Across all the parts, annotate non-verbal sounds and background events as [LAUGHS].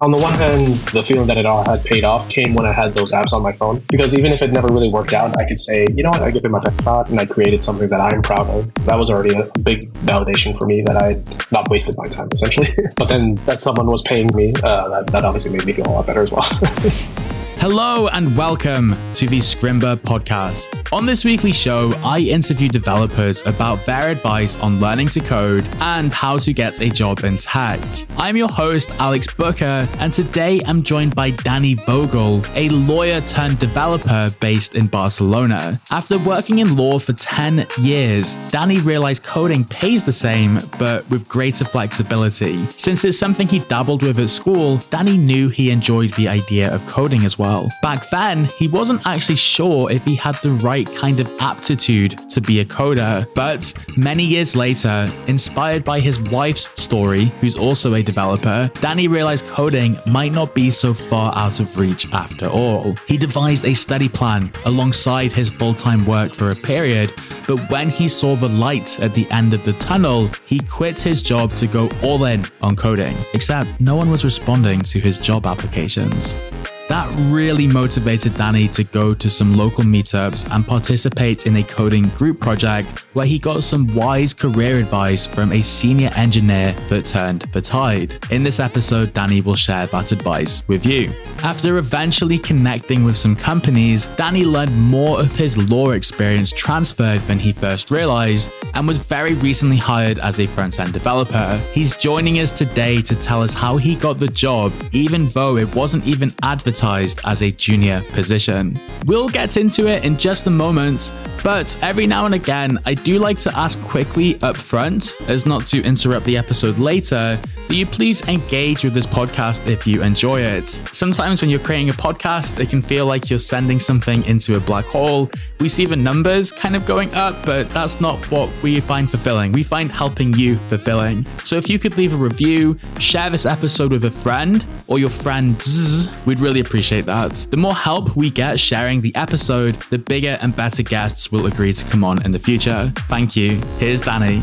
On the one hand, the feeling that it all had paid off came when I had those apps on my phone. Because even if it never really worked out, I could say, you know what, I give it my shot and I created something that I'm proud of. That was already a big validation for me that I not wasted my time, essentially. [LAUGHS] but then that someone was paying me, uh, that, that obviously made me feel a lot better as well. [LAUGHS] Hello and welcome to the Scrimba podcast. On this weekly show, I interview developers about their advice on learning to code and how to get a job in tech. I'm your host, Alex Booker, and today I'm joined by Danny Vogel, a lawyer turned developer based in Barcelona. After working in law for 10 years, Danny realized coding pays the same, but with greater flexibility. Since it's something he dabbled with at school, Danny knew he enjoyed the idea of coding as well well. Back then, he wasn't actually sure if he had the right kind of aptitude to be a coder, but many years later, inspired by his wife's story, who's also a developer, Danny realized coding might not be so far out of reach after all. He devised a study plan alongside his full time work for a period, but when he saw the light at the end of the tunnel, he quit his job to go all in on coding. Except no one was responding to his job applications. That really motivated Danny to go to some local meetups and participate in a coding group project where he got some wise career advice from a senior engineer that turned the tide. In this episode, Danny will share that advice with you. After eventually connecting with some companies, Danny learned more of his law experience transferred than he first realized and was very recently hired as a front end developer. He's joining us today to tell us how he got the job, even though it wasn't even advertised advertised as a junior position. We'll get into it in just a moment, but every now and again, I do like to ask quickly up front, as not to interrupt the episode later, that you please engage with this podcast if you enjoy it. Sometimes when you're creating a podcast, it can feel like you're sending something into a black hole. We see the numbers kind of going up, but that's not what we find fulfilling. We find helping you fulfilling. So if you could leave a review, share this episode with a friend or your friends, we'd really appreciate that. The more help we get sharing the episode, the bigger and better guests will agree to come on in the future. Thank you. Here's Danny.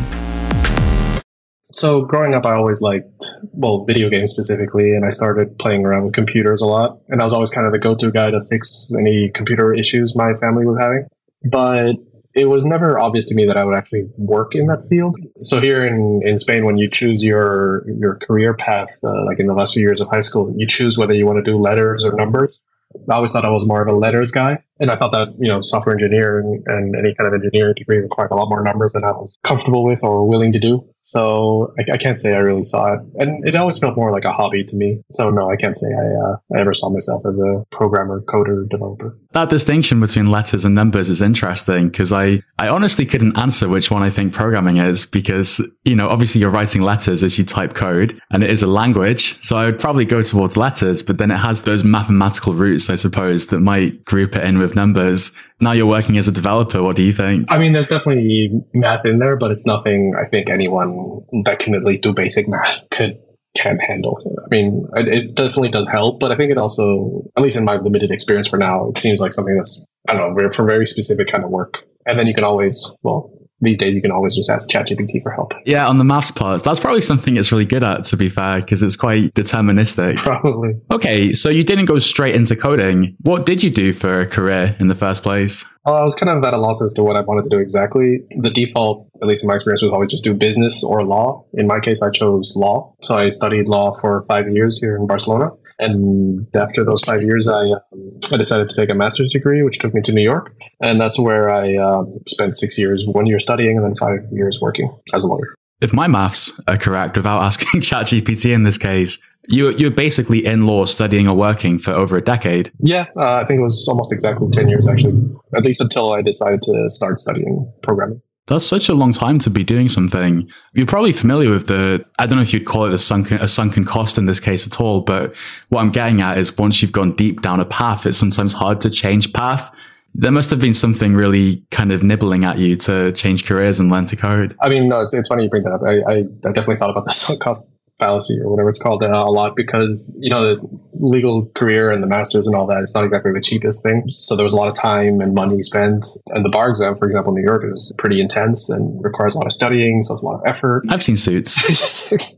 So growing up, I always liked, well, video games specifically, and I started playing around with computers a lot. And I was always kind of the go-to guy to fix any computer issues my family was having. But it was never obvious to me that I would actually work in that field. So here in, in Spain, when you choose your your career path, uh, like in the last few years of high school, you choose whether you want to do letters or numbers. I always thought I was more of a letters guy. And I thought that, you know, software engineer and, and any kind of engineering degree required a lot more numbers than I was comfortable with or willing to do. So I, I, can't say I really saw it, and it always felt more like a hobby to me. So no, I can't say I, uh, I ever saw myself as a programmer, coder, developer. That distinction between letters and numbers is interesting because I, I honestly couldn't answer which one I think programming is because you know obviously you're writing letters as you type code, and it is a language. So I would probably go towards letters, but then it has those mathematical roots, I suppose, that might group it in with numbers now you're working as a developer. What do you think? I mean, there's definitely math in there, but it's nothing I think anyone that can at least do basic math could can handle. I mean, it, definitely does help, but I think it also, at least in my limited experience for now, it seems like something that's I don't know for very specific kind of work. And then you can always, well, these days you can always just ask ChatGPT for help. Yeah, on the maths part, that's probably something it's really good at, to be fair, because it's quite deterministic. [LAUGHS] Probably. Okay, so you didn't go straight into coding. What did you do for a career in the first place? Well, I was kind of at a loss as to what I wanted to do exactly. The default, at least in my experience, was always just do business or law. In my case, I chose law. So I studied law for five years here in Barcelona. And after those five years, I, um, I decided to take a master's degree, which took me to New York. And that's where I um, spent six years, one year studying and then five years working as a lawyer. If my maths are correct, without [LAUGHS] asking ChatGPT in this case, you, you're basically in law studying or working for over a decade. Yeah, uh, I think it was almost exactly 10 years, actually, at least until I decided to start studying programming. That's such a long time to be doing something. You're probably familiar with the, I don't know if you'd call it a sunken, a sunken cost in this case at all, but what I'm getting at is once you've gone deep down a path, it's sometimes hard to change path. There must have been something really kind of nibbling at you to change careers and learn to code. I mean, no, it's, it's funny you bring that up. I, I, I definitely thought about [LAUGHS] the sunk cost fallacy or whatever it's called uh, a lot because you know the legal career and the masters and all that is not exactly the cheapest thing. So there was a lot of time and money spent. And the bar exam for example in new york is pretty intense and requires a lot of studying so it's a lot of effort. I've seen suits. [LAUGHS]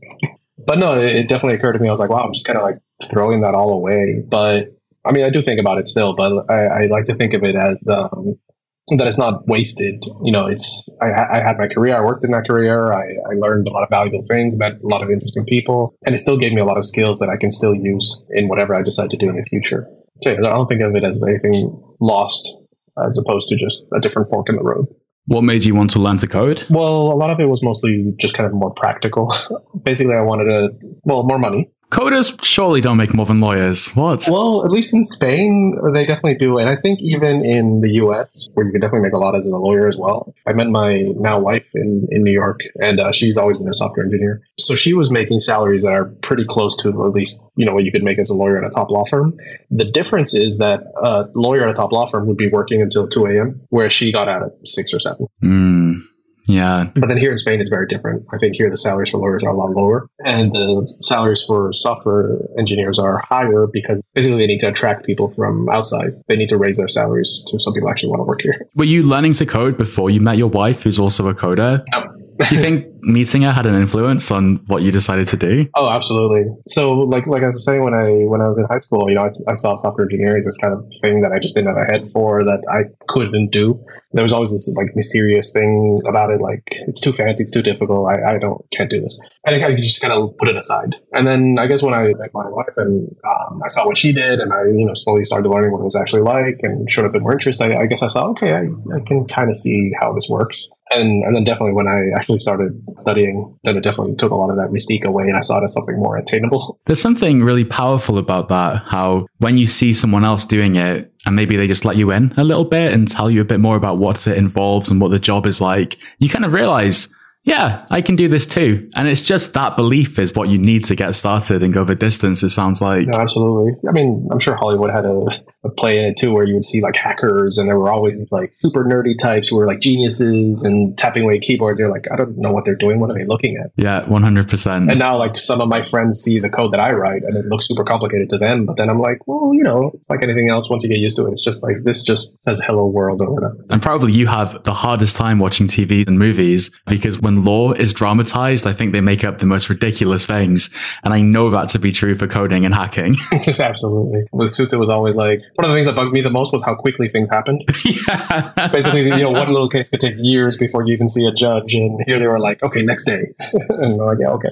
But no it definitely occurred to me i was like wow i'm just kind of like throwing that all away. But I mean, I do think about it still, but I, I like to think of it as um, that it's not wasted. You know, it's I, I, had my career, I worked in that career, I, I learned a lot of valuable things, met a lot of interesting people, and it still gave me a lot of skills that I can still use in whatever I decide to do in the future. So yeah, I don't think of it as anything lost as opposed to just a different fork in the road. What made you want to learn to code? Well, a lot of it was mostly just kind of more practical. [LAUGHS] Basically, I wanted to, well, more money. Coders surely don't make more than lawyers. What? Well, at least in Spain, they definitely do. And I think even in the US, where you can definitely make a lot as a lawyer as well. I met my now wife in, in New York, and uh, she's always been a software engineer. So she was making salaries that are pretty close to at least, you know, what you could make as a lawyer at a top law firm. The difference is that a lawyer at a top law firm would be working until 2 a.m., where she got out at 6 or 7. Mm. Yeah. But then here in Spain, it's very different. I think here the salaries for lawyers are a lot lower, and the salaries for software engineers are higher because basically they need to attract people from outside. They need to raise their salaries to some people actually want to work here. Were you learning to code before you met your wife, who's also a coder? No. Do you think meeting her had an influence on what you decided to do? Oh, absolutely. So, like, like I was saying when I when I was in high school, you know, I, I saw software engineering as this kind of thing that I just didn't have a head for that I couldn't do. There was always this like mysterious thing about it, like it's too fancy, it's too difficult. I, I don't can't do this. And I just kind of put it aside. And then I guess when I met my wife and um, I saw what she did, and I you know slowly started learning what it was actually like, and showed a bit more interest, I, I guess I saw okay, I, I can kind of see how this works and and then definitely when I actually started studying, then it definitely took a lot of that mystique away, and I saw it as something more attainable. [LAUGHS] There's something really powerful about that. How when you see someone else doing it, and maybe they just let you in a little bit and tell you a bit more about what it involves and what the job is like, you kind of realize yeah, I can do this too. And it's just that belief is what you need to get started and go the distance, it sounds like. No, absolutely. I mean, I'm sure Hollywood had a, a, play in it too where you would see like hackers and there were always these like super nerdy types who were like geniuses and tapping away keyboards. They're like, I don't know what they're doing. What are they looking at? Yeah, 100%. And now like some of my friends see the code that I write and it looks super complicated to them. But then I'm like, well, you know, like anything else, once you get used to it, it's just like this just says hello world or whatever. And probably you have the hardest time watching TV and movies because when law is dramatized, I think they make up the most ridiculous things. And I know that to be true for coding and hacking. [LAUGHS] [LAUGHS] Absolutely. With Suits, it was always like one of the things that bugged me the most was how quickly things happened. [LAUGHS] yeah. Basically, you know, one little case could take years before you even see a judge. And here they were like, okay, next day. and we're like, yeah, okay.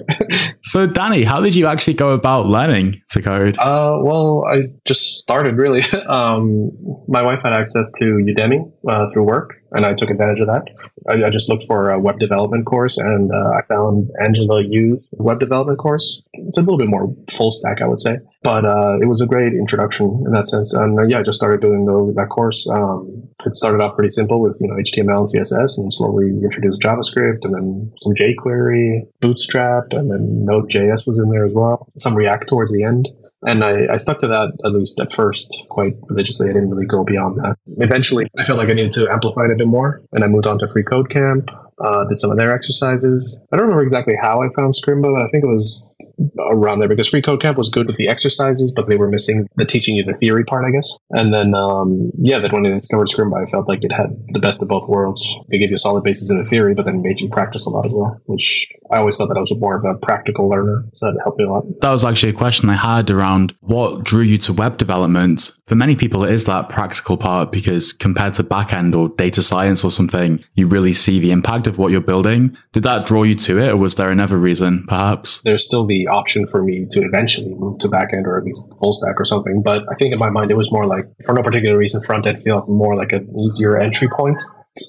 So, Danny, how did you actually go about learning to code? Uh, well, I just started really. [LAUGHS] Um, my wife had access to Udemy uh, through work and I took advantage of that. I, I just looked for a web development course, and uh, I found Angela Yu's web development course. It's a little bit more full stack, I would say, but uh, it was a great introduction in that sense. And uh, yeah, I just started doing the, that course. Um, it started off pretty simple with you know HTML and CSS, and slowly introduced JavaScript, and then some jQuery, Bootstrap, and then Node.js was in there as well. Some React towards the end, and I, I stuck to that at least at first quite religiously. I didn't really go beyond that. Eventually, I felt like I needed to amplify it a bit more, and I moved on to Free Code Camp. Uh, did some of their exercises. I don't remember exactly how I found Scrimba, but I think it was around there because Free Code Camp was good with the exercises, but they were missing the teaching you the theory part, I guess. And then, um, yeah, that when I discovered Scrimba, I felt like it had the best of both worlds. They gave you a solid basis in the theory, but then made you practice a lot as well, which I always felt that I was more of a practical learner. So that helped me a lot. That was actually a question I had around what drew you to web development. For many people, it is that practical part because compared to backend or data science or something, you really see the impact of what you're building. Did that draw you to it, or was there another reason, perhaps? There's still the option for me to eventually move to backend or at least full stack or something. But I think in my mind, it was more like, for no particular reason, front end felt more like an easier entry point.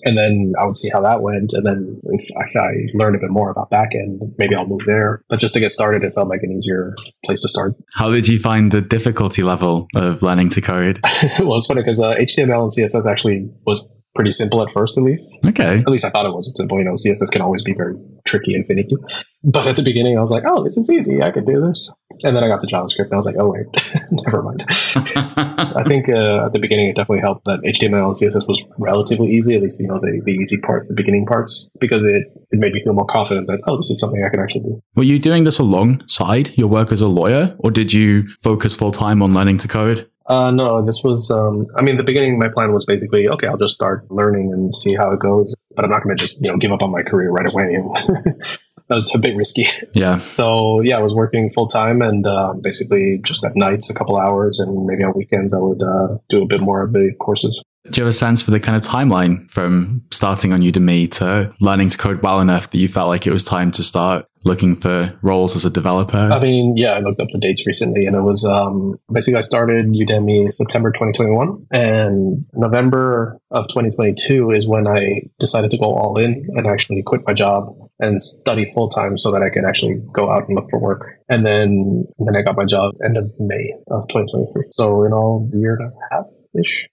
And then I would see how that went. And then if I learned a bit more about backend, maybe I'll move there. But just to get started, it felt like an easier place to start. How did you find the difficulty level of learning to code? [LAUGHS] well, it's funny because uh, HTML and CSS actually was pretty simple at first, at least. Okay. At least I thought it was at simple. You know, CSS can always be very tricky and finicky. But at the beginning, I was like, oh, this is easy. I could do this. And then I got to JavaScript and I was like, oh, wait, [LAUGHS] never mind. [LAUGHS] I think uh, at the beginning, it definitely helped that HTML and CSS was relatively easy, at least, you know, the, the easy parts, the beginning parts, because it, it made me feel more confident that, oh, this is something I can actually do. Were you doing this alongside your work as a lawyer, or did you focus full time on learning to code? Uh, no, this was, um, I mean, the beginning, my plan was basically, okay, I'll just start learning and see how it goes, but I'm not going to just, you know, give up on my career right away. [LAUGHS] that was a bit risky. Yeah. So yeah, I was working full time and uh, basically just at nights, a couple hours, and maybe on weekends I would uh, do a bit more of the courses. Do you have a sense for the kind of timeline from starting on Udemy to learning to code well enough that you felt like it was time to start looking for roles as a developer? I mean, yeah, I looked up the dates recently and it was um, basically I started Udemy September 2021 and November of 2022 is when I decided to go all in and actually quit my job and study full time so that I could actually go out and look for work. And then, then I got my job end of May of 2023. So in all, a year and a half ish.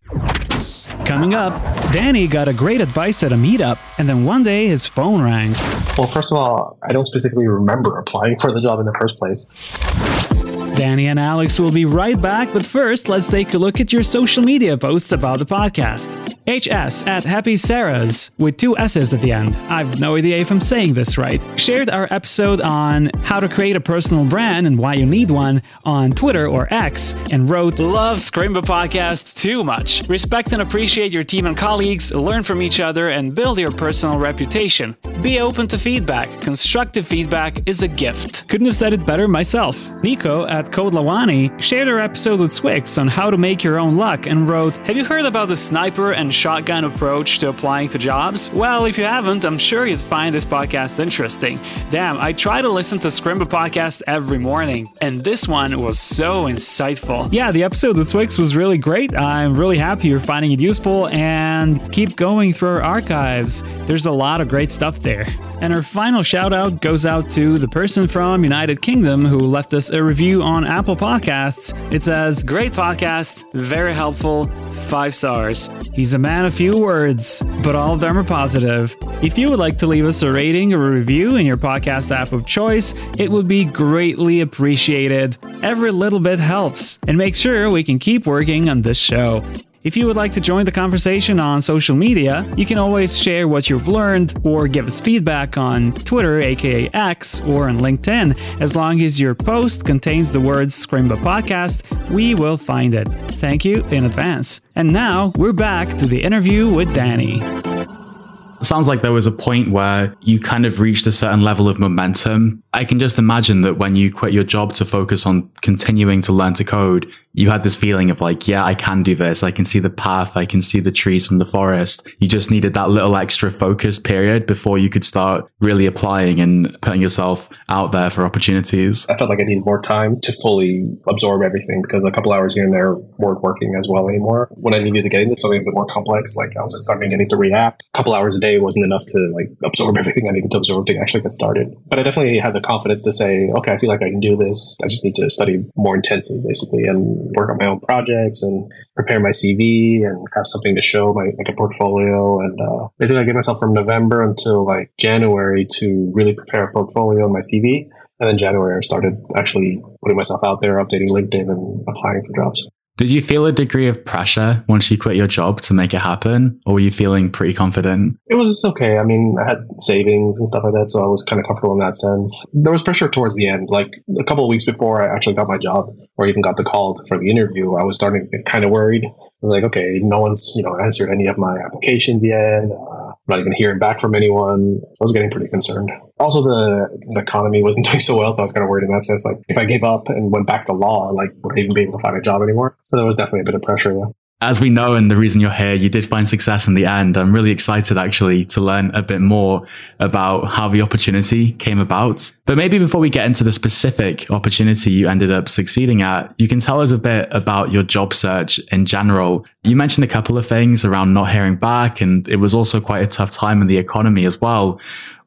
Coming up, Danny got a great advice at a meetup, and then one day his phone rang. Well, first of all, I don't specifically remember applying for the job in the first place. Danny and Alex will be right back, but first, let's take a look at your social media posts about the podcast. HS at Happy Sarah's, with two S's at the end. I've no idea if I'm saying this right. Shared our episode on how to create a personal brand and why you need one on Twitter or X, and wrote, Love Scrimba Podcast too much. Respect and appreciate your team and colleagues, learn from each other, and build your personal reputation. Be open to feedback. Constructive feedback is a gift. Couldn't have said it better myself. Nico at Code Lawani shared her episode with swyx on how to make your own luck and wrote, Have you heard about the sniper and shotgun approach to applying to jobs? Well, if you haven't, I'm sure you'd find this podcast interesting. Damn, I try to listen to Scrimba podcast every morning, and this one was so insightful. Yeah, the episode with swyx was really great. I'm really happy you're finding it useful and keep going through our archives. There's a lot of great stuff there. And our final shout out goes out to the person from United Kingdom who left us a review on Apple Podcasts. It says, Great podcast, very helpful, five stars. He's a man of few words, but all of them are positive. If you would like to leave us a rating or a review in your podcast app of choice, it would be greatly appreciated. Every little bit helps, and make sure we can keep working on this show. If you would like to join the conversation on social media, you can always share what you've learned or give us feedback on Twitter, aka X, or on LinkedIn. As long as your post contains the words Scrimba Podcast, we will find it. Thank you in advance. And now we're back to the interview with Danny sounds like there was a point where you kind of reached a certain level of momentum. I can just imagine that when you quit your job to focus on continuing to learn to code, you had this feeling of like, yeah, I can do this. I can see the path. I can see the trees from the forest. You just needed that little extra focus period before you could start really applying and putting yourself out there for opportunities. I felt like I needed more time to fully absorb everything because a couple hours here and there weren't working as well anymore. When I needed to get into something a bit more complex, like I was starting to React, a couple hours a day wasn't enough to like absorb everything I needed to absorb to actually get started. But I definitely had the confidence to say, okay, I feel like I can do this. I just need to study more intensely, basically, and work on my own projects and prepare my CV and have something to show, my like a portfolio. And uh, basically, I gave myself from November until like January to really prepare a portfolio and my CV. And then January, I started actually putting myself out there, updating LinkedIn, and applying for jobs. Did you feel a degree of pressure once you quit your job to make it happen? Or were you feeling pretty confident? It was okay. I mean, I had savings and stuff like that, so I was kind of comfortable in that sense. There was pressure towards the end. Like a couple of weeks before I actually got my job or even got the call for the interview, I was starting to get kind of worried. I was like, okay, no one's, you know, answered any of my applications yet. Uh, not even hearing back from anyone. I was getting pretty concerned. Also, the, the economy wasn't [LAUGHS] doing so well, so I was kind of worried in that sense. Like, if I gave up and went back to law, like, would I even be able to find a job anymore? So there was definitely a bit of pressure there as we know, and the reason you're here, you did find success in the end. I'm really excited actually to learn a bit more about how the opportunity came about. But maybe before we get into the specific opportunity you ended up succeeding at, you can tell us a bit about your job search in general. You mentioned a couple of things around not hearing back, and it was also quite a tough time in the economy as well.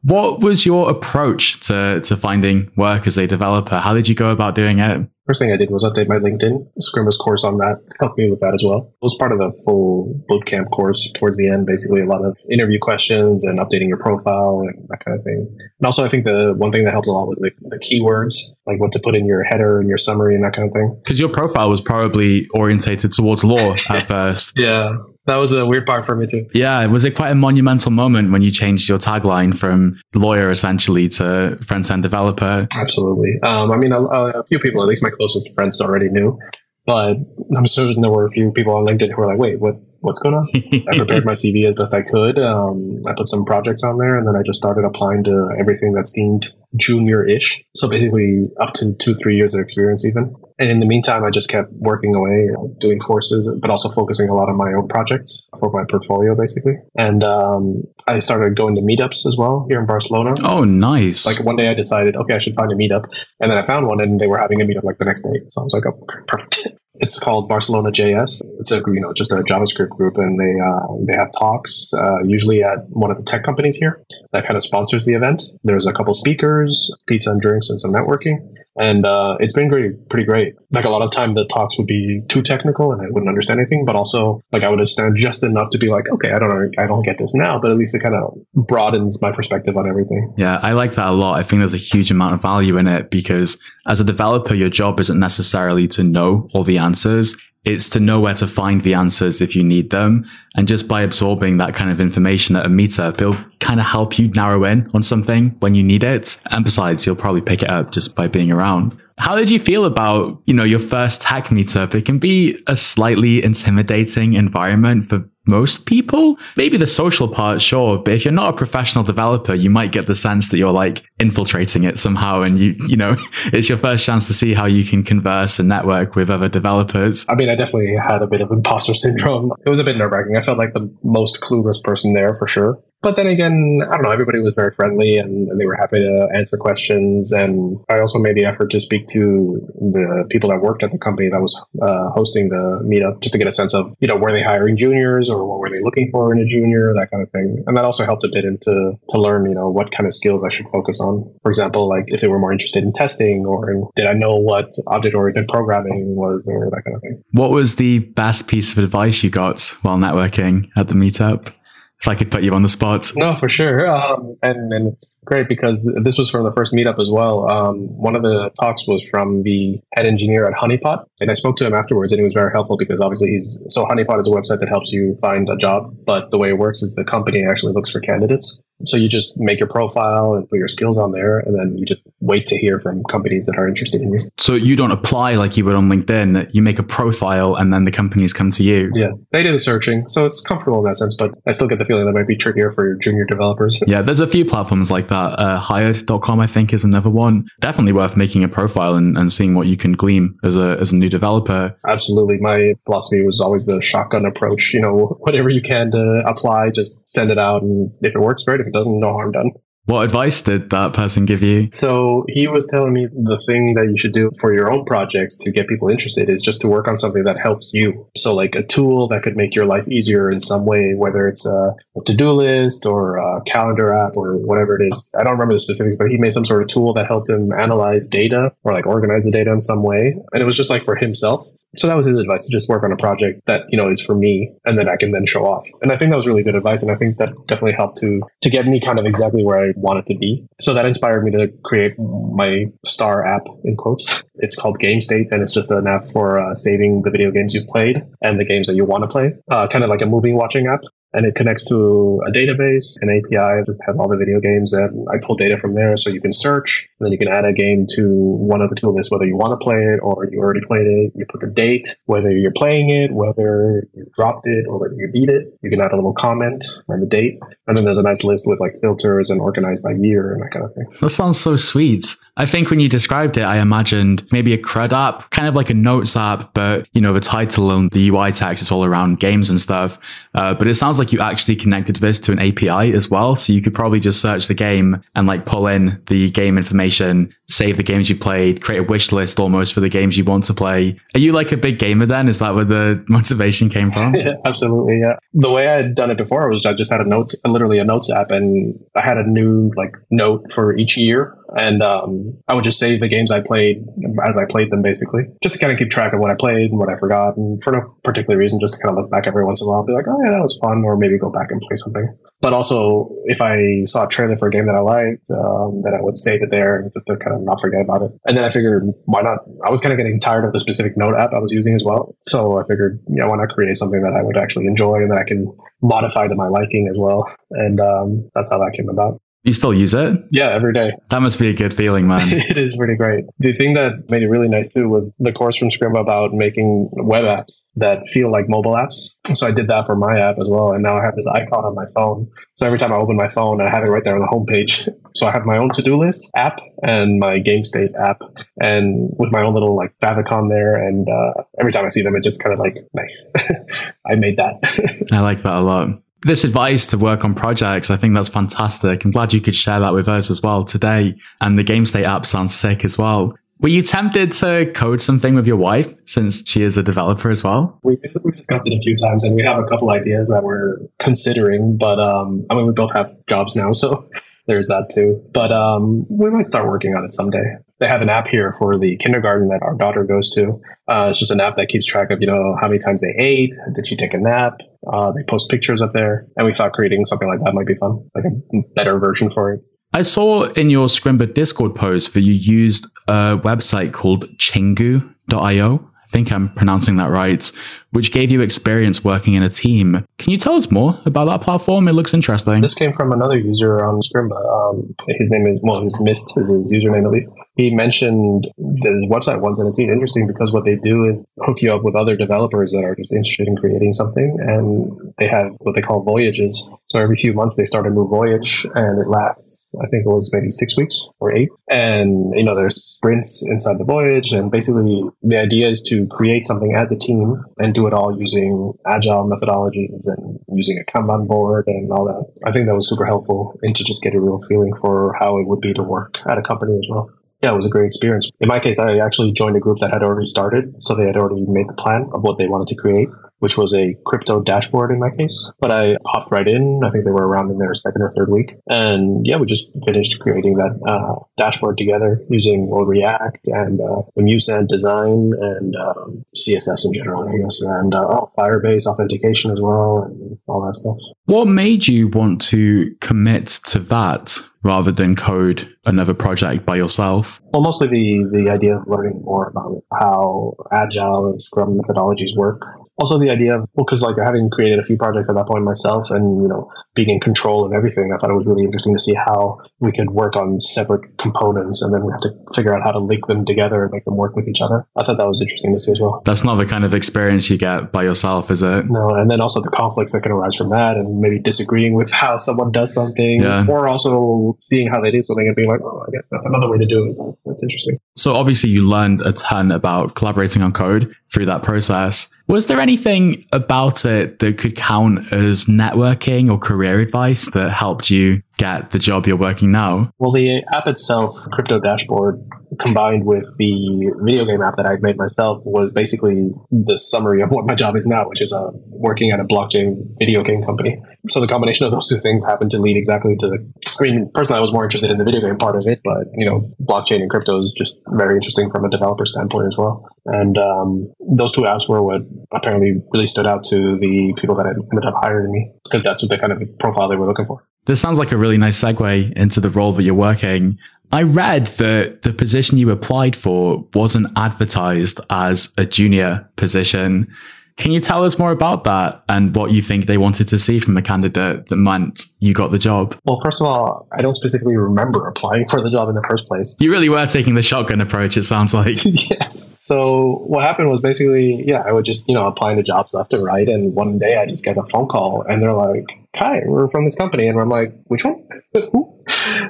What was your approach to, to finding work as a developer? How did you go about doing it? First thing I did was update my LinkedIn. Scrimba's course on that [LAUGHS] helped me with that as well. It was part of the full bootcamp course towards the end, basically a lot of interview questions and updating your profile and that kind of thing. And also, I think the one thing that helped a lot was the, the keywords, like what to put in your header and your summary and that kind of thing. Because your profile was probably orientated towards law at [LAUGHS] first. yeah that was a weird part for me too. Yeah, was it quite a monumental moment when you changed your tagline from lawyer essentially to front end developer? Absolutely. Um, I mean, a, a, few people, at least my closest friends, already knew, but I'm certain there were a few people on LinkedIn who were like, "Wait, what? what's going on. I prepared my CV as best I could. Um, I put some projects on there, and then I just started applying to everything that seemed junior-ish. So basically, up to two, three years of experience, even. And in the meantime, I just kept working away, doing courses, but also focusing a lot on my own projects for my portfolio, basically. And um, I started going to meetups as well here in Barcelona. Oh, nice. Like one day I decided, okay, I should find a meetup. And then I found one and they were having a meetup like the next day. So I was like, oh, [LAUGHS] perfect. It's called Barcelona JS. It's a you know just a JavaScript group, and they uh, they have talks uh, usually at one of the tech companies here that kind of sponsors the event. There's a couple speakers, pizza and drinks, and some networking and uh, it's been great, pretty great. Like a lot of time, the talks would be too technical, and I wouldn't understand anything. But also, like I would understand just enough to be like, okay, I don't I don't get this now, but at least it kind of broadens my perspective on everything. Yeah, I like that a lot. I think there's a huge amount of value in it because as a developer, your job isn't necessarily to know all the answers. It's to know where to find the answers if you need them. And just by absorbing that kind of information at a meetup, it'll kind of help you narrow in on something when you need it. And besides, you'll probably pick it up just by being around. How did you feel about, you know, your first hack meetup? It can be a slightly intimidating environment for most people. Maybe the social part, sure, but if you're not a professional developer, you might get the sense that you're like infiltrating it somehow and you, you know, [LAUGHS] it's your first chance to see how you can converse and network with other developers. I mean, I definitely had a bit of imposter syndrome. It was a bit nerve wracking. I felt like the most clueless person there for sure. But then again, I don't know, everybody was very friendly and, and, they were happy to answer questions. And I also made the effort to speak to the people that worked at the company that was uh, hosting the meetup just to get a sense of, you know, were they hiring juniors or what were they looking for in a junior, that kind of thing. And that also helped a bit into to learn, you know, what kind of skills I should focus on. For example, like if they were more interested in testing or in, did I know what object oriented programming was or that kind of thing. What was the best piece of advice you got while networking at the meetup? If I could put you on the spot. No, for sure. Um, and, and great because this was from the first meetup as well. Um, one of the talks was from the head engineer at Honeypot. And I spoke to him afterwards and he was very helpful because obviously he's, so Honeypot is a website that helps you find a job. But the way it works is the company actually looks for candidates. So you just make your profile and put your skills on there, and then you just wait to hear from companies that are interested in you. So you don't apply like you would on LinkedIn. You make a profile, and then the companies come to you. Yeah, they do the searching, so it's comfortable in that sense. But I still get the feeling that might be trickier for junior developers. Yeah, there's a few platforms like that. Uh, Hired.com, I think, is another one. Definitely worth making a profile and, and seeing what you can glean as a as a new developer. Absolutely, my philosophy was always the shotgun approach. You know, [LAUGHS] whatever you can to apply, just send it out, and if it works, great. If it doesn't, no harm done. What advice did that person give you? So he was telling me the thing that you should do for your own projects to get people interested is just to work on something that helps you. So like a tool that could make your life easier in some way, whether it's a, a to-do list or a calendar app or whatever it is. I don't remember the specifics, but he made some sort of tool that helped him analyze data or like organize the data in some way. And it was just like for himself. So that was his advice to just work on a project that, you know, is for me and then I can then show off. And I think that was really good advice. And I think that definitely helped to, to get me kind of exactly where I wanted to be. So that inspired me to create my star app in quotes. It's called Game State and it's just an app for uh, saving the video games you've played and the games that you want to play. Uh, kind of like a movie watching app and it connects to a database, an API that has all the video games, and I pull data from there so you can search, and then you can add a game to one of the tool lists, whether you want to play it or you already played it. You put the date, whether you're playing it, whether you dropped it, or whether you beat it. You can add a little comment and the date, and then there's a nice list with like filters and organized by year and that kind of thing. That sounds so sweet. I think when you described it, I imagined maybe a CRUD app, kind of like a notes app, but you know, the title and the UI text is all around games and stuff. Uh, but it sounds like you actually connected this to an API as well. So you could probably just search the game and like pull in the game information, save the games you played, create a wish list almost for the games you want to play. Are you like a big gamer then? Is that where the [LAUGHS] motivation came from? [LAUGHS] absolutely. Yeah. The way I had done it before was I just had a notes, literally a notes app and I had a new like note for each year and um, I would just save the games I played as I played them, basically, just to kind of keep track of what I played and what I forgot, and for no particular reason, just to kind of look back every once in a while, and be like, oh yeah, that was fun, or maybe go back and play something. But also, if I saw a trailer for a game that I liked, um, then I would save it there just to kind of not forget about it. And then I figured, why not? I was kind of getting tired of the specific note app I was using as well, so I figured, yeah, why not create something that I would actually enjoy and that I can modify to my liking as well. And um, that's how that came about. You still use it? Yeah, every day. That must be a good feeling, man. [LAUGHS] it is pretty great. The thing that made it really nice too was the course from Scrimba about making web apps that feel like mobile apps. So I did that for my app as well. And now I have this icon on my phone. So every time I open my phone, I have it right there on the homepage. [LAUGHS] So I have my own to-do list app and my game state app and with my own little like favicon there. And uh, every time I see them, it just kind of like, nice. [LAUGHS] I made that. I like that a lot this advice to work on projects, I think that's fantastic. I'm glad you could share that with us as well today. And the Game State app sounds sick as well. Were you tempted to code something with your wife since she is a developer as well? We, we've discussed it a few times and we have a couple ideas that we're considering, but um, I mean, we both have jobs now, so [LAUGHS] there's that too. But um, we might start working on it someday they have an app here for the kindergarten that our daughter goes to. Uh, it's just an app that keeps track of, you know, how many times they ate, did she take a nap? Uh, they post pictures up there, and we thought creating something like that might be fun, like a better version for it. I saw in your Scrimba Discord post that you used a website called Chingu.io. I think I'm pronouncing that right which gave you experience working in a team. Can you tell us more about that platform? It looks interesting. This came from another user on Scrimba. Um, his name is, well, his Mist is his username at least. He mentioned his website once, and it seemed interesting because what they do is hook you up with other developers that are just interested in creating something, and they have what they call voyages. So every few months they start a new voyage, and it lasts, I think it was maybe six weeks or eight. And, you know, there's sprints inside the voyage, and basically the idea is to create something as a team and do it all using agile methodologies and using a Kanban board and all that. I think that was super helpful and to just get a real feeling for how it would be to work at a company as well. Yeah, it was a great experience. In my case, I actually joined a group that had already started, so they had already made the plan of what they wanted to create which was a crypto dashboard in my case. But I popped right in. I think they were around in their second or third week. And yeah, we just finished creating that uh, dashboard together using well, React and uh, the design and um, CSS in general, I guess, and uh, oh, Firebase authentication as well and all that stuff. What made you want to commit to that rather than code another project by yourself? Well, mostly the, the idea of learning more about how agile and scrum methodologies work also the idea of well because like having created a few projects at that point myself and you know being in control of everything i thought it was really interesting to see how we could work on separate components and then we have to figure out how to link them together and make them work with each other i thought that was interesting to see as well that's not the kind of experience you get by yourself is it no and then also the conflicts that can arise from that and maybe disagreeing with how someone does something yeah. or also seeing how they do something and being like oh i guess that's another way to do it. That's interesting. So obviously you learned a ton about collaborating on code through that process was there anything about it that could count as networking or career advice that helped you get the job you're working now? Well, the app itself, Crypto Dashboard, combined with the video game app that I'd made myself, was basically the summary of what my job is now, which is uh, working at a blockchain video game company. So the combination of those two things happened to lead exactly to the. I mean, personally, I was more interested in the video game part of it, but you know, blockchain and crypto is just very interesting from a developer standpoint as well. And um, those two apps were what apparently really stood out to the people that ended up hiring me because that's what the kind of profile they were looking for. This sounds like a really nice segue into the role that you're working. I read that the position you applied for wasn't advertised as a junior position. Can you tell us more about that and what you think they wanted to see from the candidate that meant you got the job? Well, first of all, I don't specifically remember applying for the job in the first place. You really were taking the shotgun approach, it sounds like. [LAUGHS] yes. So what happened was basically, yeah, I would just, you know, applying to jobs left and right. And one day I just get a phone call and they're like, hi, we're from this company. And I'm like, which one? [LAUGHS]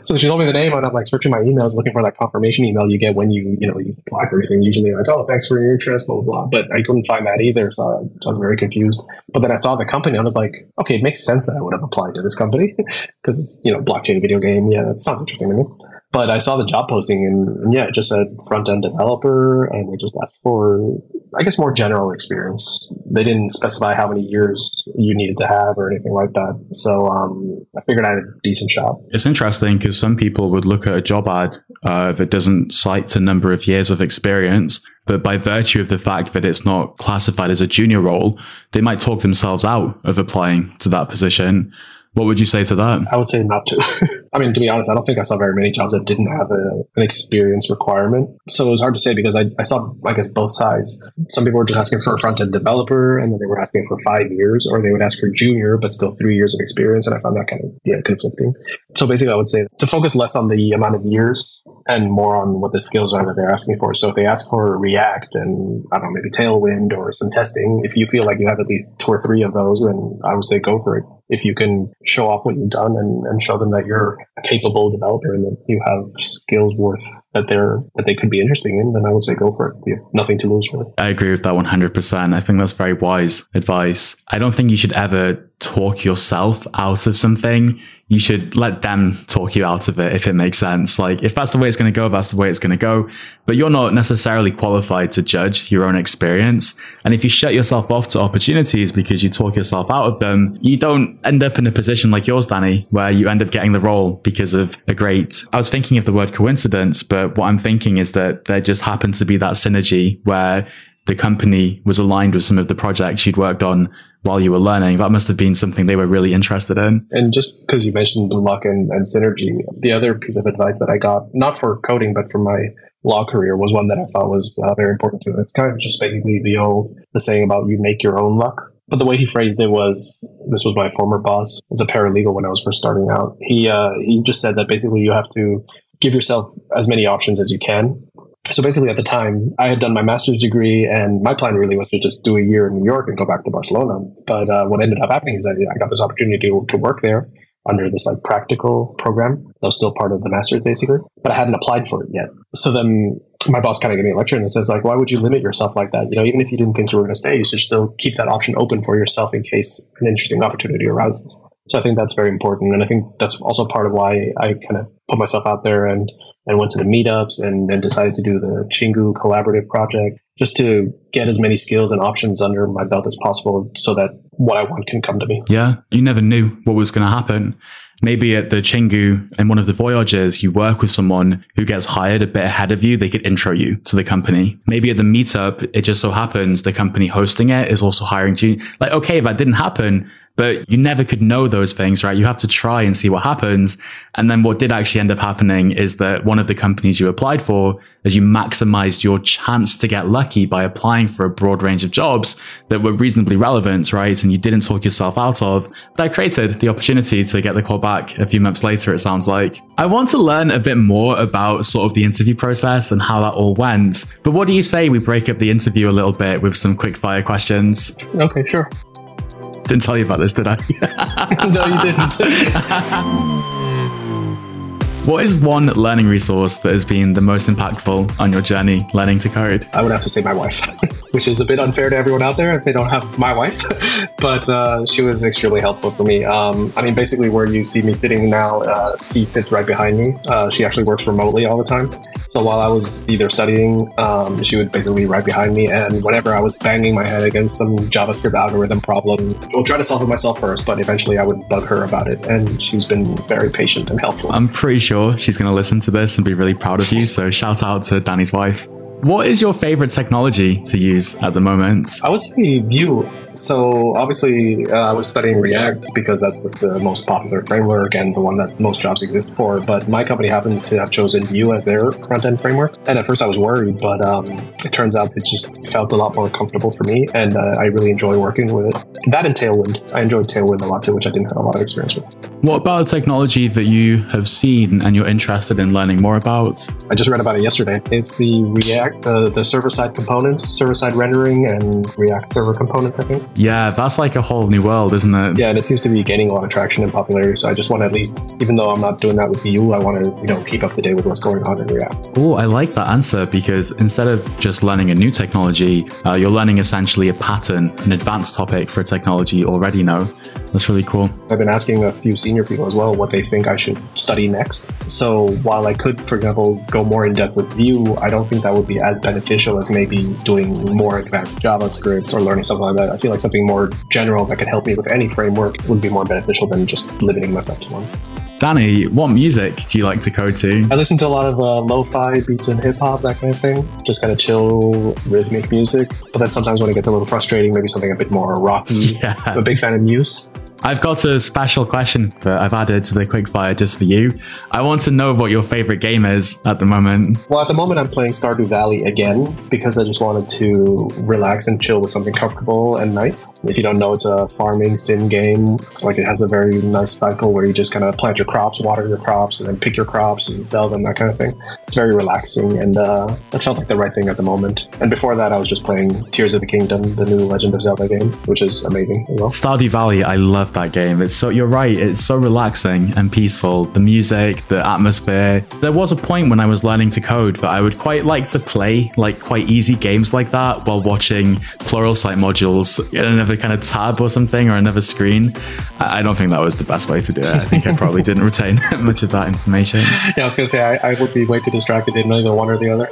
So she told me the name, and I'm like searching my emails, looking for that confirmation email you get when you, you know, you apply for anything. Usually, like, oh, thanks for your interest, blah blah blah. But I couldn't find that either, so I, was very confused. But then I saw the company, and I was like, okay, it makes sense that I would have applied to this company [LAUGHS] because it's you know blockchain video game. Yeah, it sounds interesting to me. But I saw the job posting, and, and yeah, it just said front end developer, and it just asked for I guess more general experience. They didn't specify how many years you needed to have or anything like that. So um, I figured I had a decent shot. It's interesting because some people would look at a job ad uh, that doesn't cite a number of years of experience, but by virtue of the fact that it's not classified as a junior role, they might talk themselves out of applying to that position. What would you say to that? I would say not to. [LAUGHS] I mean, to be honest, I don't think I saw very many jobs that didn't have a, an experience requirement. So it was hard to say because I, I saw, I guess, both sides. Some people were just asking for a front end developer and then they were asking for five years, or they would ask for junior, but still three years of experience. And I found that kind of yeah, conflicting. So basically, I would say to focus less on the amount of years and more on what the skills are that they're asking for. So if they ask for React and I don't know, maybe Tailwind or some testing, if you feel like you have at least two or three of those, then I would say go for it if you can show off what you've done and, and show them that you're a capable developer and that you have skills worth that they're that they could be interested in, then I would say go for it. You have nothing to lose really. I agree with that 100%. I think that's very wise advice. I don't think you should ever talk yourself out of something. You should let them talk you out of it if it makes sense. Like if that's the way it's going to go, that's the way it's going to go. But you're not necessarily qualified to judge your own experience. And if you shut yourself off to opportunities because you talk yourself out of them, you don't end up in a position like yours, Danny, where you end up getting the role because of a great, I was thinking of the word coincidence, but what I'm thinking is that there just happened to be that synergy where the company was aligned with some of the projects you'd worked on while you were learning. That must have been something they were really interested in. And just because you mentioned luck and, and synergy, the other piece of advice that I got, not for coding, but for my law career, was one that I thought was uh, very important to it. It's kind of just basically the old the saying about you make your own luck. But the way he phrased it was, this was my former boss as a paralegal when I was first starting out. He uh, he just said that basically you have to give yourself as many options as you can so basically at the time i had done my master's degree and my plan really was to just do a year in new york and go back to barcelona. But uh, what ended up happening is that i got this opportunity to, to work there under this like practical program that was still part of the master's basically but i hadn't applied for it yet. So then my boss kind of gave me a lecture and says like why would you limit yourself like that? You know even if you didn't think you were going to stay you should still keep that option open for yourself in case an interesting opportunity arises so I think that's very important. And I think that's also part of why I kind of put myself out there and, and went to the meetups and, decided to do the Chingu collaborative project just to get as many skills and options under my belt as possible so that what I want can come to me. Yeah. You never knew what was going to happen. Maybe at the Chingu and one of the voyages, you work with someone who gets hired a bit ahead of you. They could intro you to the company. Maybe at the meetup, it just so happens the company hosting it is also hiring you. Like, okay, if that didn't happen, but you never could know those things, right? You have to try and see what happens. And then what did actually end up happening is that one of the companies you applied for, as you maximized your chance to get lucky by applying for a broad range of jobs that were reasonably relevant, right? And you didn't talk yourself out of, that created the opportunity to get the call back a few months later, it sounds like. I want to learn a bit more about sort of the interview process and how that all went. But what do you say we break up the interview a little bit with some quick fire questions? Okay, sure. Didn't tell you about this, did I? [LAUGHS] no, you didn't. [LAUGHS] What is one learning resource that has been the most impactful on your journey learning to code? I would have to say my wife, [LAUGHS] which is a bit unfair to everyone out there if they don't have my wife, [LAUGHS] but uh, she was extremely helpful for me. Um, I mean, basically, where you see me sitting now, uh, he sits right behind me. Uh, she actually works remotely all the time. So while I was either studying, um, she would basically be right behind me. And whenever I was banging my head against some JavaScript algorithm problem, I would try to solve it myself first, but eventually I would bug her about it. And she's been very patient and helpful. I'm pretty sure sure she's going to listen to this and be really proud of you. So shout out to Danny's wife. What is your favorite technology to use at the moment? I would say Vue. So obviously, uh, I was studying React because that was the most popular framework and the one that most jobs exist for. But my company happens to have chosen Vue as their front end framework. And at first, I was worried, but um, it turns out it just felt a lot more comfortable for me, and uh, I really enjoy working with it. That and Tailwind. I enjoyed Tailwind a lot too, which I didn't have a lot of experience with. What about a technology that you have seen and you're interested in learning more about? I just read about it yesterday. It's the React, uh, the server side components, server side rendering, and React server components. I think. Yeah, that's like a whole new world, isn't it? Yeah, and it seems to be gaining a lot of traction and popularity. So I just want to at least, even though I'm not doing that with Vue, I want to you know keep up to date with what's going on in React. Oh, I like that answer because instead of just learning a new technology, uh, you're learning essentially a pattern, an advanced topic for a technology you already know. That's really cool. I've been asking a few senior people as well what they think I should study next. So while I could, for example, go more in depth with Vue, I don't think that would be as beneficial as maybe doing more advanced JavaScript or learning something like that. I feel like something more general that could help me with any framework would be more beneficial than just limiting myself to one. Danny, what music do you like to go to? I listen to a lot of uh, lo-fi beats and hip hop, that kind of thing. Just kind of chill, rhythmic music. But then sometimes when it gets a little frustrating, maybe something a bit more rocky. [LAUGHS] Yeah. I'm a big fan of Muse. I've got a special question that I've added to the quickfire just for you. I want to know what your favorite game is at the moment. Well, at the moment, I'm playing Stardew Valley again because I just wanted to relax and chill with something comfortable and nice. If you don't know, it's a farming sim game. Like it has a very nice cycle where you just kind of plant your crops, water your crops, and then pick your crops and sell them, that kind of thing. It's very relaxing, and uh, it felt like the right thing at the moment. And before that, I was just playing Tears of the Kingdom, the new Legend of Zelda game, which is amazing as well. Stardew Valley, I love that game. It's so you're right. It's so relaxing and peaceful. The music, the atmosphere. There was a point when I was learning to code that I would quite like to play like quite easy games like that while watching Pluralsight modules in another kind of tab or something or another screen. I don't think that was the best way to do it. I think I probably [LAUGHS] didn't retain [LAUGHS] much of that information. Yeah, I was gonna say I, I would be way too distracted in either one or the other.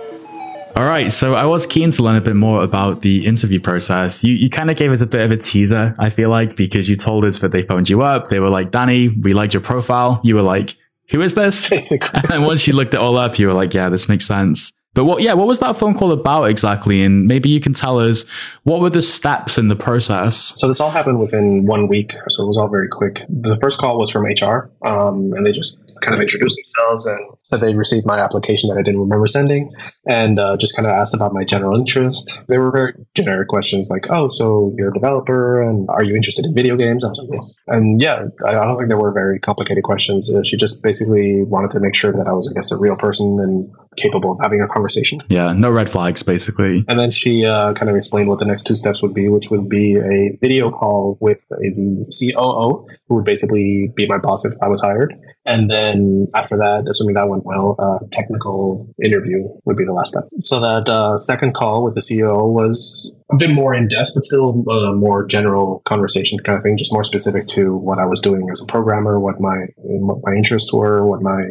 All right, so I was keen to learn a bit more about the interview process. You you kind of gave us a bit of a teaser, I feel like, because you told us that they phoned you up. They were like, Danny, we liked your profile. You were like, who is this? [LAUGHS] Basically. And once you looked it all up, you were like, yeah, this makes sense. But what, yeah, what was that phone call about exactly? And maybe you can tell us what were the steps in the process? So this all happened within one week, so it was all very quick. The first call was from HR, um, and they just kind of introduced themselves and said they received my application that I didn't remember sending, and uh, just kind of asked about my general interest. They were very generic questions like, "Oh, so you're a developer, and are you interested in video games?" I was like, "Yes." And yeah, I don't think there were very complicated questions. Uh, she just basically wanted to make sure that I was, I guess, a real person and capable of having a conversation. Yeah, no red flags, basically. And then she uh, kind of explained what the next two steps would be, which would be a video call with a, the COO, who would basically be my boss if I was hired. And then after that, assuming that went well, uh, technical interview would be the last step. So that uh, second call with the CEO was a bit more in depth, but still a more general conversation kind of thing, just more specific to what I was doing as a programmer, what my what my interests were, what my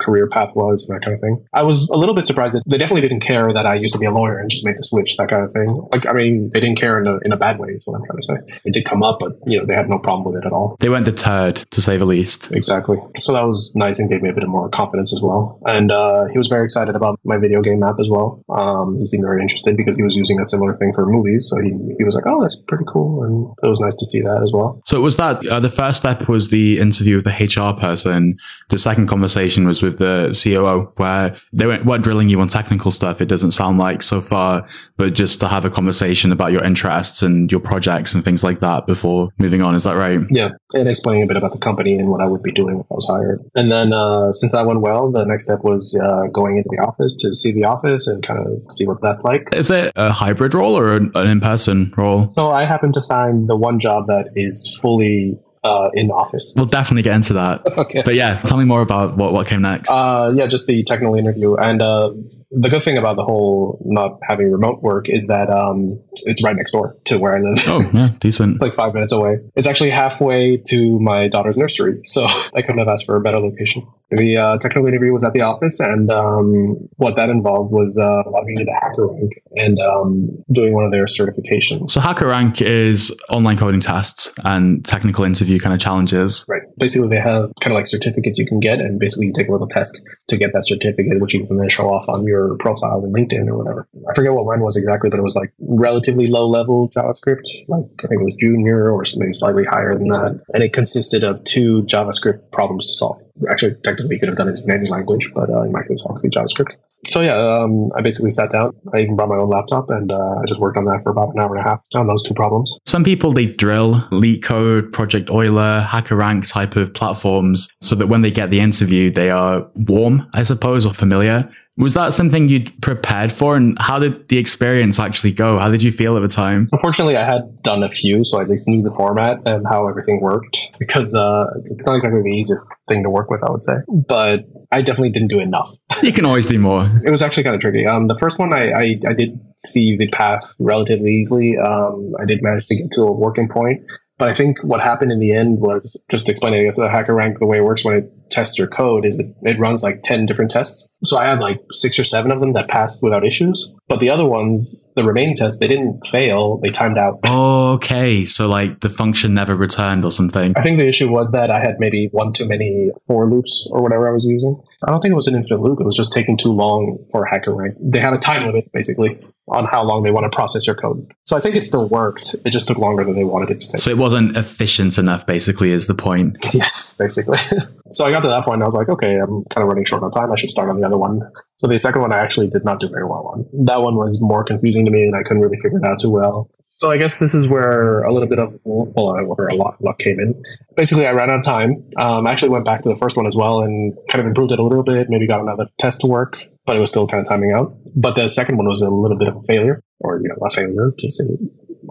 career path was, that kind of thing. I was a little bit surprised that they definitely didn't care that I used to be a lawyer and just made the switch, that kind of thing. Like, I mean, they didn't care in a, in a bad way, is what I'm trying to say. It did come up, but, you know, they had no problem with it at all. They weren't deterred, to say the least. Exactly. So that was nice and gave me a bit of more confidence as well. And uh, he was very excited about my video game map as well. Um, he seemed very interested because he was using a similar thing for movies. So he, he was like, oh, that's pretty cool. And it was nice to see that as well. So it was that uh, the first step was the interview with the HR person. The second conversation was with the COO, where they weren't, weren't drilling you on technical stuff. It doesn't sound like so far, but just to have a conversation about your interests and your projects and things like that before moving on. Is that right? Yeah, and explaining a bit about the company and what I would be doing if I was hired. And then uh, since that went well, the next step was uh, going into the office to see the office and kind of see what that's like. Is it a hybrid role or an in-person role? So I happen to find the one job that is fully uh, in office. We'll definitely get into that. [LAUGHS] Okay. But yeah, tell me more about what, what came next. Uh, yeah, just the technical interview. And uh, the good thing about the whole not having remote work is that um, it's right next door to where I live. oh, [LAUGHS] yeah, decent. It's like five minutes away. It's actually halfway to my daughter's nursery, so [LAUGHS] I couldn't have asked for a better location. The uh, technical interview was at the office, and um, what that involved was uh, logging into HackerRank and um, doing one of their certifications. So HackerRank is online coding tests and technical interview kind of challenges. Right. Basically, they have kind of like certificates you can get, and basically you take a little test to get that certificate, which you can then show off on your profile in LinkedIn or whatever. I forget what mine was exactly, but it was like relatively low level JavaScript. Like I think it was junior or maybe slightly higher than that, and it consisted of two JavaScript problems to solve. Actually, technically, you could have done it in any language, but uh, in my case, obviously JavaScript. So yeah, um, I basically sat down. I even brought my own laptop, and uh, I just worked on that for about an hour and a half on those two problems. Some people they drill LeetCode, Project Euler, HackerRank type of platforms so that when they get the interview, they are warm, I suppose, or familiar. Was that something you'd prepared for? And how did the experience actually go? How did you feel at the time? Unfortunately, I had done a few, so I at least knew the format and how everything worked because uh, it's not exactly the easiest thing to work with, I would say. But I definitely didn't do enough. You can always do more. [LAUGHS] It was actually kind of tricky. Um, the first one, I, I, I did see the path relatively easily. Um, I did manage to get to a working point. But I think what happened in the end was just explaining, I guess, the HackerRank, the way it works when it tests your code is it, it runs like 10 different tests. So I had like six or seven of them that passed without issues. But the other ones, the remaining tests, they didn't fail. They timed out. Oh, okay. So like the function never returned or something. I think the issue was that I had maybe one too many for loops or whatever I was using. I don't think it was an infinite loop. It was just taking too long for HackerRank. They had a time limit, basically. On how long they want to process your code. So I think it still worked. It just took longer than they wanted it to take. So it wasn't efficient enough, basically, is the point. [LAUGHS] Yes, basically. [LAUGHS] so I got to that point and I was like, okay, I'm kind of running short on time. I should start on the other one. So the second one I actually did not do very well on. That one was more confusing to me and I couldn't really figure it out too well. So I guess this is where a little bit of well, where a lot luck came in. Basically, I ran out of time. Um, I actually went back to the first one as well and kind of improved it a little bit. Maybe got another test to work, but it was still kind of timing out. But the second one was a little bit of a failure, or you know, a failure to say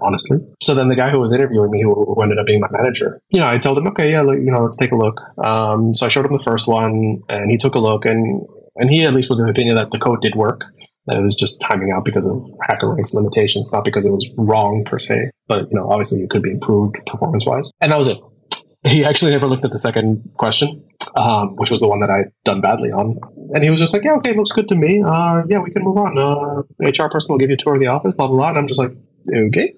honestly. So then the guy who was interviewing me, who, ended up being my manager, you know, I told him, okay, yeah, you know, let's take a look. Um, so I showed him the first one, and he took a look, and and he at least was of the opinion that the code did work that it was just timing out because of HackerRank's limitations, not because it was wrong per se. But you know, obviously, it could be improved performance wise, and that was it. He actually never looked at the second question, um, which was the one that I'd done badly on, and he was just like, "Yeah, okay, looks good to me. Uh, yeah, we can move on. Uh, HR person will give you a tour of the office, blah blah blah." And I'm just like, "Okay."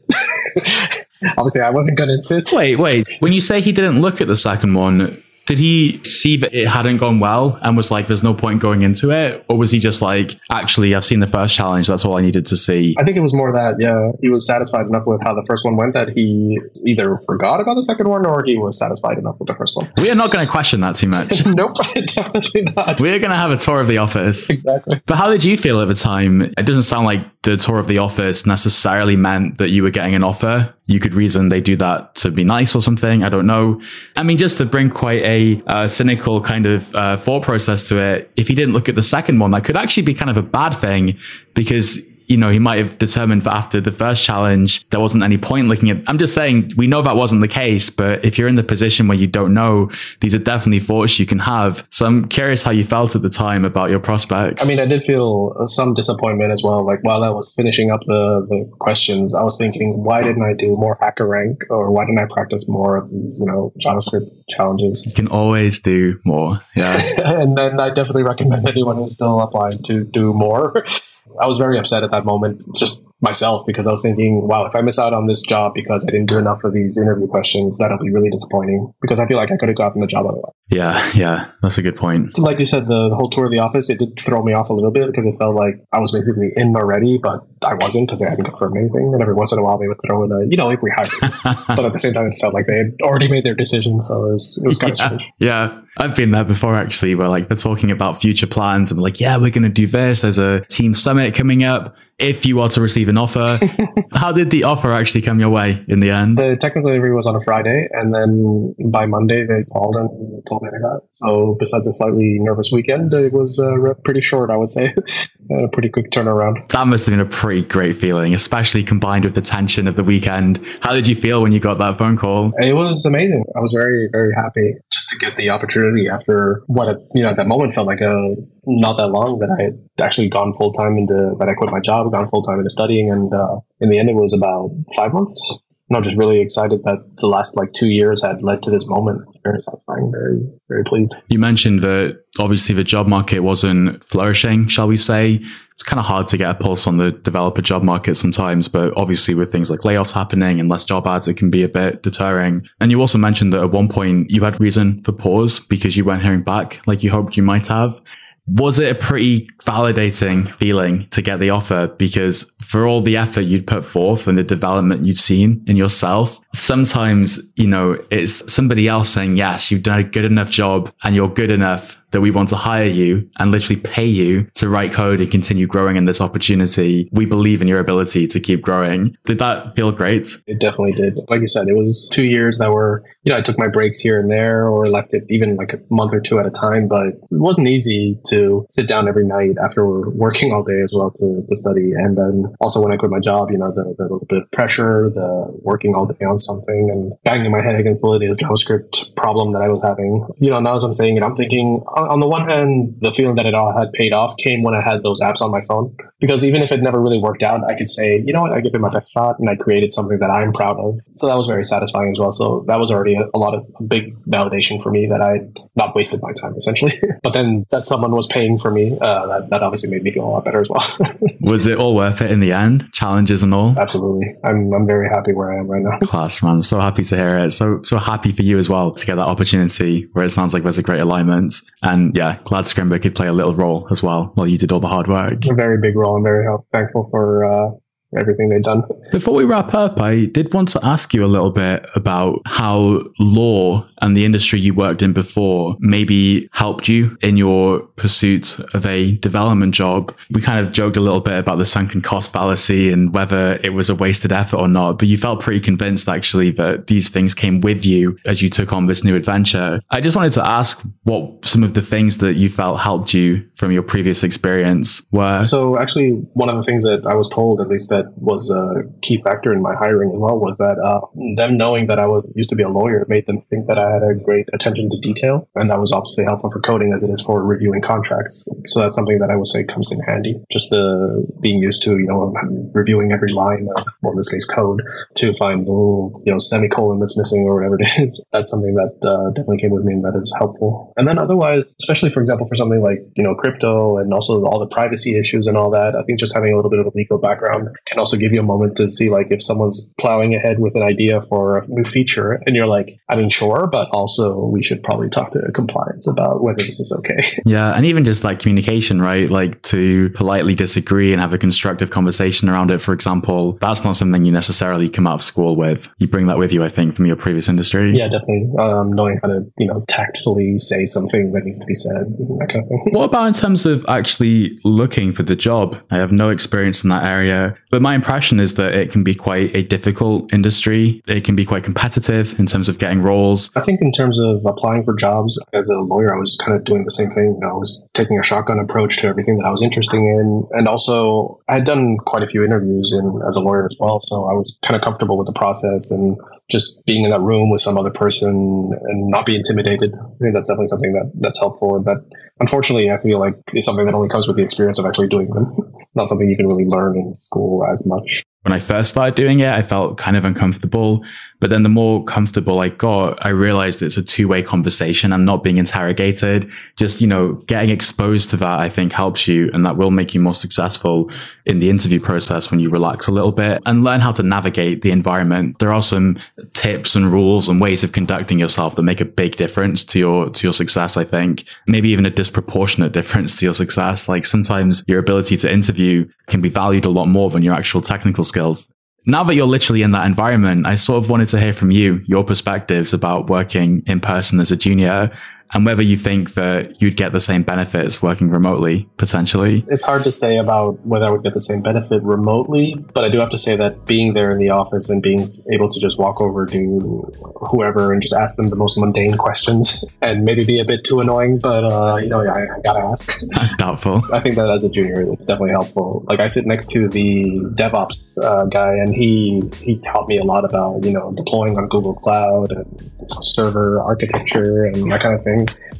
[LAUGHS] obviously, I wasn't going to insist. Wait, wait. When you say he didn't look at the second one, did he see that it hadn't gone well and was like, there's no point going into it? Or was he just like, actually, I've seen the first challenge. That's all I needed to see? I think it was more that, yeah, he was satisfied enough with how the first one went that he either forgot about the second one or he was satisfied enough with the first one. We are not going to question that too much. [LAUGHS] nope, [LAUGHS] definitely not. We're going to have a tour of the office. Exactly. But how did you feel at the time? It doesn't sound like the tour of the office necessarily meant that you were getting an offer. You could reason they do that to be nice or something. I don't know. I mean, just to bring quite a uh, cynical kind of uh, thought process to it, if he didn't look at the second one, that could actually be kind of a bad thing because you know, he might have determined that after the first challenge, there wasn't any point looking at. I'm just saying, we know that wasn't the case, but if you're in the position where you don't know, these are definitely thoughts you can have. So I'm curious how you felt at the time about your prospects. I mean, I did feel some disappointment as well. Like while I was finishing up the, the questions, I was thinking, why didn't I do more HackerRank or why didn't I practice more of these, you know, JavaScript challenges? You can always do more. Yeah. [LAUGHS] and then I definitely recommend anyone who's still applying to do more. [LAUGHS] I was very upset at that moment, just myself, because I was thinking, wow, if I miss out on this job because I didn't do enough of these interview questions, that'll be really disappointing because I feel like I could have gotten the job otherwise. Yeah, yeah, that's a good point. Like you said, the, the whole tour of the office, it did throw me off a little bit because it felt like I was basically in already, but I wasn't because they hadn't confirmed anything. And every once in a while, they would throw in a, you know, if we had [LAUGHS] but at the same time, it felt like they had already made their decision. So it was, it was kind yeah, of strange. Yeah. I've been there before actually, where like they're talking about future plans and like, yeah, we're going to do this. There's a team summit coming up. If you are to receive an offer, [LAUGHS] how did the offer actually come your way in the end? The technical interview was on a Friday, and then by Monday they called and told me I got. So besides a slightly nervous weekend, it was uh, pretty short, I would say, [LAUGHS] a pretty quick turnaround. That must have been a pretty great feeling, especially combined with the tension of the weekend. How did you feel when you got that phone call? It was amazing. I was very, very happy just to get the opportunity after what you know that moment felt like a not that long that I had actually gone full time into that I quit my job, gone full time into studying, and uh, in the end it was about five months. And I'm just really excited that the last like two years had led to this moment. Very satisfying, very very pleased. You mentioned that obviously the job market wasn't flourishing, shall we say? It's kind of hard to get a pulse on the developer job market sometimes, but obviously with things like layoffs happening and less job ads, it can be a bit deterring. And you also mentioned that at one point you had reason for pause because you weren't hearing back like you hoped you might have was it a pretty validating feeling to get the offer? Because for all the effort you'd put forth and the development you'd seen in yourself, sometimes, you know, it's somebody else saying, yes, you've done a good enough job and you're good enough that we want to hire you and literally pay you to write code and continue growing in this opportunity. We believe in your ability to keep growing. Did that feel great? It definitely did. Like you said, it was two years that were, you know, I took my breaks here and there or left it even like a month or two at a time, but it wasn't easy to sit down every night after we working all day as well to, to study. And then also when I quit my job, you know, the, the little bit of pressure, the working all day on something and banging my head against the latest JavaScript problem that I was having. You know, now as I'm saying it, I'm thinking, on the one hand, the feeling that it all had paid off came when I had those apps on my phone. Because even if it never really worked out, I could say, you know what, I gave it my best shot and I created something that I'm proud of. So that was very satisfying as well. So that was already a, a lot of a big validation for me that I not wasted my time essentially. [LAUGHS] but then that someone was paying for me, uh, that, that obviously made me feel a lot better as well. [LAUGHS] was it all worth it in the end? Challenges and all? Absolutely. I'm, I'm very happy where I am right now. Class, man. I'm so happy to hear it. So, so happy for you as well to get that opportunity where it sounds like there's a great alignment. And yeah, glad Scrimba could play a little role as well while you did all the hard work. A very big role. I'm very thankful for uh, everything they've done. Before we wrap up, I did want to ask you a little bit about how law and the industry you worked in before maybe helped you in your pursuit of a development job. We kind of joked a little bit about the sunken cost fallacy and whether it was a wasted effort or not, but you felt pretty convinced actually that these things came with you as you took on this new adventure. I just wanted to ask what some of the things that you felt helped you from your previous experience were. So actually, one of the things that I was told, at least that that was a key factor in my hiring as well was that uh, them knowing that I was used to be a lawyer made them think that I had a great attention to detail, and that was obviously helpful for coding as it is for reviewing contracts. So that's something that I would say comes in handy. Just the being used to you know reviewing every line of, in this case, code to find the little you know semicolon that's missing or whatever it [LAUGHS] is. That's something that uh, definitely came with me, and that is helpful. And then otherwise, especially for example, for something like you know crypto and also all the privacy issues and all that, I think just having a little bit of a legal background can also give you a moment to see like if someone's plowing ahead with an idea for a new feature and you're like, I mean, sure, but also we should probably talk to compliance about whether this is okay. [LAUGHS] Yeah. And even just like communication, right? Like to politely disagree and have a constructive conversation around it, for example, that's not something you necessarily come out of school with. You bring that with you, I think, from your previous industry. Yeah, definitely. Um, knowing how to, you know, tactfully say something that needs to be said, that kind of thing. What about in terms of actually looking for the job? I have no experience in that area, but my impression is that it can be quite a difficult industry. It can be quite competitive in terms of getting roles. I think in terms of applying for jobs as a lawyer, I was kind of doing the same thing. You know, I was taking a shotgun approach to everything that I was interested in. And also I had done quite a few interviews in as a lawyer as well. So I was kind of comfortable with the process and just being in that room with some other person and not be intimidated. I think that's definitely something that that's helpful. And that unfortunately I feel like is something that only comes with the experience of actually doing them. [LAUGHS] not something you can really learn in school as much when I first started doing it, I felt kind of uncomfortable. But then the more comfortable I got, I realized it's a two way conversation. I'm not being interrogated. Just, you know, getting exposed to that, I think helps you and that will make you more successful in the interview process when you relax a little bit and learn how to navigate the environment. There are some tips and rules and ways of conducting yourself that make a big difference to your, to your success. I think maybe even a disproportionate difference to your success. Like sometimes your ability to interview can be valued a lot more than your actual technical skills. Now that you're literally in that environment, I sort of wanted to hear from you, your perspectives about working in person as a junior and whether you think that you'd get the same benefits working remotely potentially. It's hard to say about whether I would get the same benefit remotely, but I do have to say that being there in the office and being able to just walk over to whoever and just ask them the most mundane questions [LAUGHS] and maybe be a bit too annoying, but uh, you know, I, I gotta ask. [LAUGHS] Doubtful. I think that as a junior, it's definitely helpful. Like I sit next to the DevOps uh, guy, and he he's taught me a lot about you know deploying on Google Cloud and server architecture and that kind of thing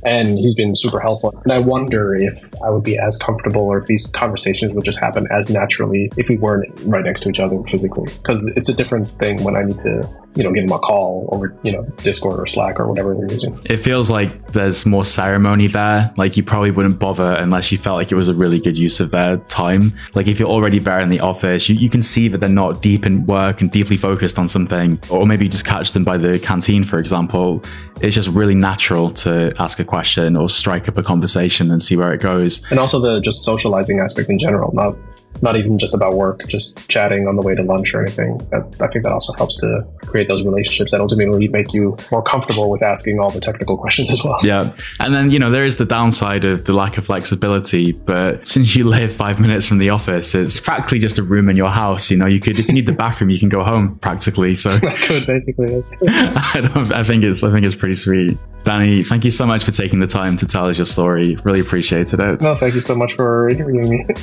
and he's been super helpful. And I wonder if I would be as comfortable or if these conversations would just happen as naturally if we weren't right next to each other physically. Because it's a different thing when I need to you know, give them a call over, you know, Discord or Slack or whatever they're using. It feels like there's more ceremony there. Like you probably wouldn't bother unless you felt like it was a really good use of their time. Like if you're already there in the office, you, you can see that they're not deep in work and deeply focused on something, or maybe you just catch them by the canteen, for example. It's just really natural to ask a question or strike up a conversation and see where it goes. And also the just socializing aspect in general, not not even just about work, just chatting on the way to lunch or anything. That, I think that also helps to create those relationships that ultimately make you more comfortable with asking all the technical [LAUGHS] questions as well. Yeah. And then, you know, there is the downside of the lack of flexibility. But since you [LAUGHS] live five minutes from the office, it's practically just a room in your house. You know, you could, if you need the bathroom, you can go home practically. So [LAUGHS] I could basically. Yes. I, I think it's, I think it's pretty sweet. Danny, thank you so much for taking the time to tell us your story. Really appreciated it. No, thank you so much for interviewing me.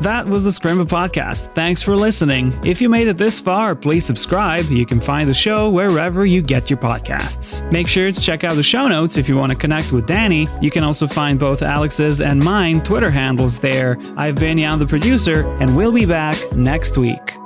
That was the Scrimba podcast. Thanks for listening. If you made it this far, please subscribe. You can find the show wherever you get your podcasts. Make sure to check out the show notes if you want to connect with Danny. You can also find both Alex's and mine Twitter handles there. I've been Jan the producer, and we'll be back next week.